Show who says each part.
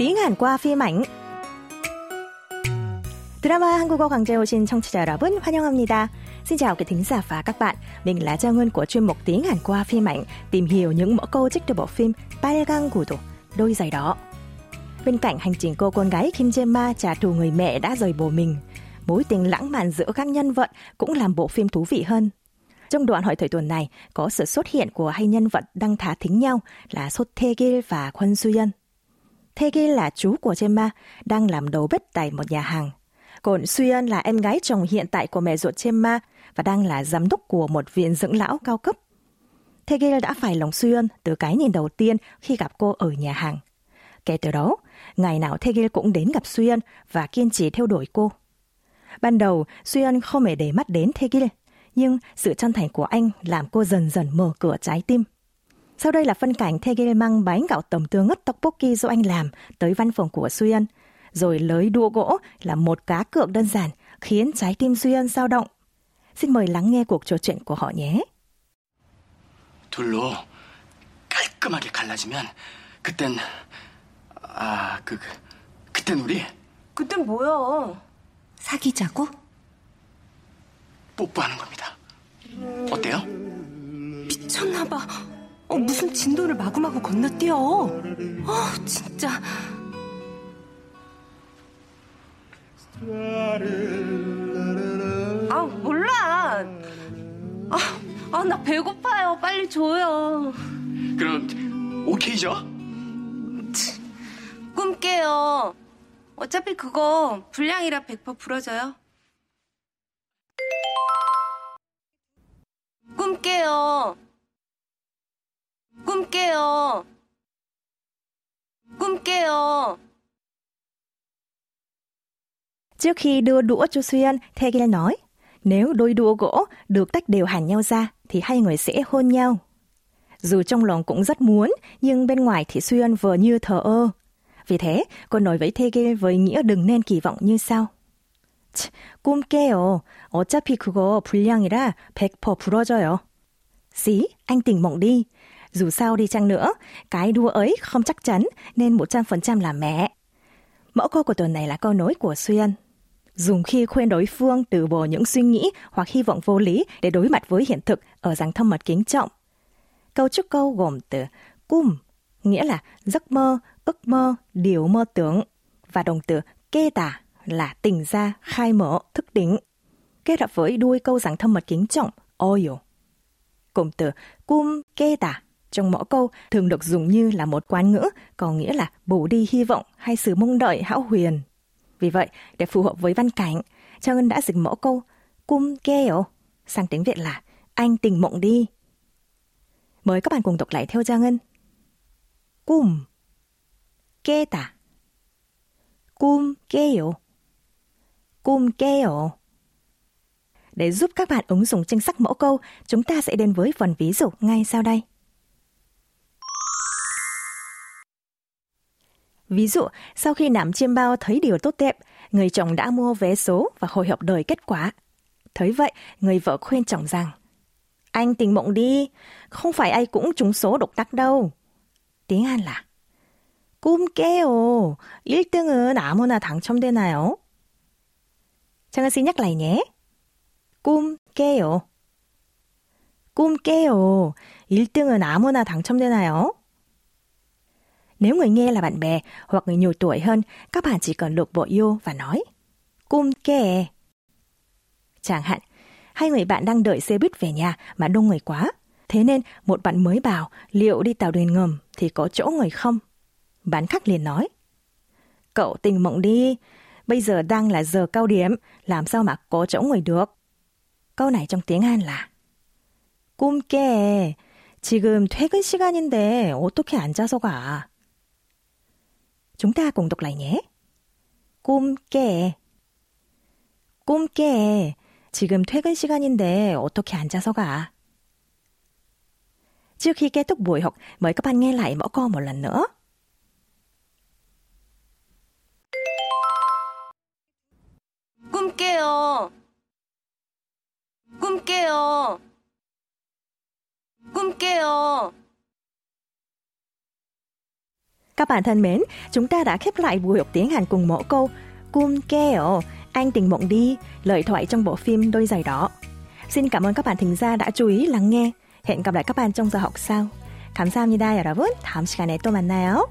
Speaker 1: tiếng Hàn qua phim ảnh. Drama 한국어 강좌에 오신 청취자 여러분 환영합니다. Xin chào quý thính giả và các bạn. Mình là Trang Ngân của chuyên mục tiếng Hàn qua phim ảnh, tìm hiểu những mẫu câu trích từ bộ phim 빨강 구두, đôi giày đó. Bên cạnh hành trình cô con gái Kim Jae Ma trả thù người mẹ đã rời bố mình, mối tình lãng mạn giữa các nhân vật cũng làm bộ phim thú vị hơn. Trong đoạn hỏi thời tuần này, có sự xuất hiện của hai nhân vật đang thả thính nhau là Sốt Thê Gil và Kwon Suyeon. Thê Gil là chú của Gemma, đang làm đầu bếp tại một nhà hàng. Còn Suyen là em gái chồng hiện tại của mẹ ruột Gemma và đang là giám đốc của một viện dưỡng lão cao cấp. Thê đã phải lòng Suyen từ cái nhìn đầu tiên khi gặp cô ở nhà hàng. Kể từ đó, ngày nào Thê cũng đến gặp Suyen và kiên trì theo đuổi cô. Ban đầu, Suyen không hề để mắt đến Thê nhưng sự chân thành của anh làm cô dần dần mở cửa trái tim. Sau đây là phân cảnh Thegel mang bánh gạo tầm tương ngất tteokbokki do anh làm tới văn phòng của Suyen. Rồi lới đua gỗ là một cá cược đơn giản khiến trái tim Suyen dao động. Xin mời lắng nghe cuộc trò chuyện của họ nhé.
Speaker 2: 둘로 깔끔하게 갈라지면 그땐 아, 그, 그 그땐 우리
Speaker 3: 그땐 뭐야?
Speaker 4: 사귀자고?
Speaker 2: 뽀뽀하는 겁니다. 어때요?
Speaker 4: 미쳤나봐. 어, 무슨 진도를 마구마구 건너뛰어. 어, 진짜.
Speaker 3: 아, 몰라. 아, 아, 나 배고파요. 빨리 줘요.
Speaker 2: 그럼 오케이죠?
Speaker 3: 꿈 깨요. 어차피 그거 불량이라 100% 풀어져요. 꿈 깨요. 꿈 깨요. 꿈 깨요.
Speaker 1: Trước khi đưa đũa cho Suyen, Thegel nói, nếu đôi đũa gỗ được tách đều hẳn nhau ra thì hai người sẽ hôn nhau. Dù trong lòng cũng rất muốn, nhưng bên ngoài thì Suyen vừa như thờ ơ. Vì thế, cô nói với Thegel với nghĩa đừng nên kỳ vọng như sau. 꿈 깨요. 어차피 그거 불량이라 100% 부러져요. Xí, anh tỉnh mộng đi. Dù sao đi chăng nữa, cái đua ấy không chắc chắn nên 100% là mẹ. Mẫu câu của tuần này là câu nối của Xuyên. Dùng khi khuyên đối phương từ bỏ những suy nghĩ hoặc hy vọng vô lý để đối mặt với hiện thực ở dạng thâm mật kính trọng. Câu trúc câu gồm từ cum, nghĩa là giấc mơ, ước mơ, điều mơ tưởng, và đồng từ kê tả là tỉnh ra, khai mở, thức tỉnh. Kết hợp với đuôi câu dạng thâm mật kính trọng, oyo. Cụm từ cum kê tả trong mõ câu thường được dùng như là một quán ngữ, có nghĩa là bù đi hy vọng hay sự mong đợi hão huyền. Vì vậy, để phù hợp với văn cảnh, Trang Ân đã dịch mõ câu Cum keo sang tiếng Việt là Anh tình mộng đi. Mời các bạn cùng đọc lại theo Trang Ân. Cum kê tả Cum keo Cum keo Để giúp các bạn ứng dụng tranh sắc mẫu câu, chúng ta sẽ đến với phần ví dụ ngay sau đây. Ví dụ, sau khi nắm chiêm bao thấy điều tốt đẹp, người chồng đã mua vé số và hồi hộp đợi kết quả. Thấy vậy, người vợ khuyên chồng rằng, anh tình mộng đi, không phải ai cũng trúng số độc đắc đâu. Tiếng Hàn là, 꿈 깨요. 1등은 아무나 당첨되나요? 장은 씨 nhắc lại nhé. 꿈 깨요. 꿈 깨요. 1등은 아무나 당첨되나요? Nếu người nghe là bạn bè hoặc người nhiều tuổi hơn, các bạn chỉ cần lục bộ yêu và nói Cung kè. Chẳng hạn, hai người bạn đang đợi xe buýt về nhà mà đông người quá. Thế nên một bạn mới bảo liệu đi tàu điện ngầm thì có chỗ người không? Bạn khác liền nói Cậu tình mộng đi, bây giờ đang là giờ cao điểm, làm sao mà có chỗ ngồi được? câu này trong tiếng Hàn là 꿈 깨. 지금 퇴근 시간인데 어떻게 앉아서 가? Chúng ta cùng đọc lại nhé. 꿈 깨. 꿈 깨. 지금 퇴근 시간인데 어떻게 앉아서 가? Trước khi kết thúc buổi học, mời các bạn nghe lại mẫu câu một lần nữa.
Speaker 3: 꿈 깨요. 꿈 깨요. 꿈 깨요.
Speaker 1: Các bạn thân mến, chúng ta đã khép lại buổi học tiếng Hàn cùng mẫu câu Cung keo, anh tình mộng đi, lời thoại trong bộ phim Đôi giày đỏ. Xin cảm ơn các bạn thính giả đã chú ý lắng nghe. Hẹn gặp lại các bạn trong giờ học sau. 감사합니다, 여러분. 다음 시간에 또 만나요.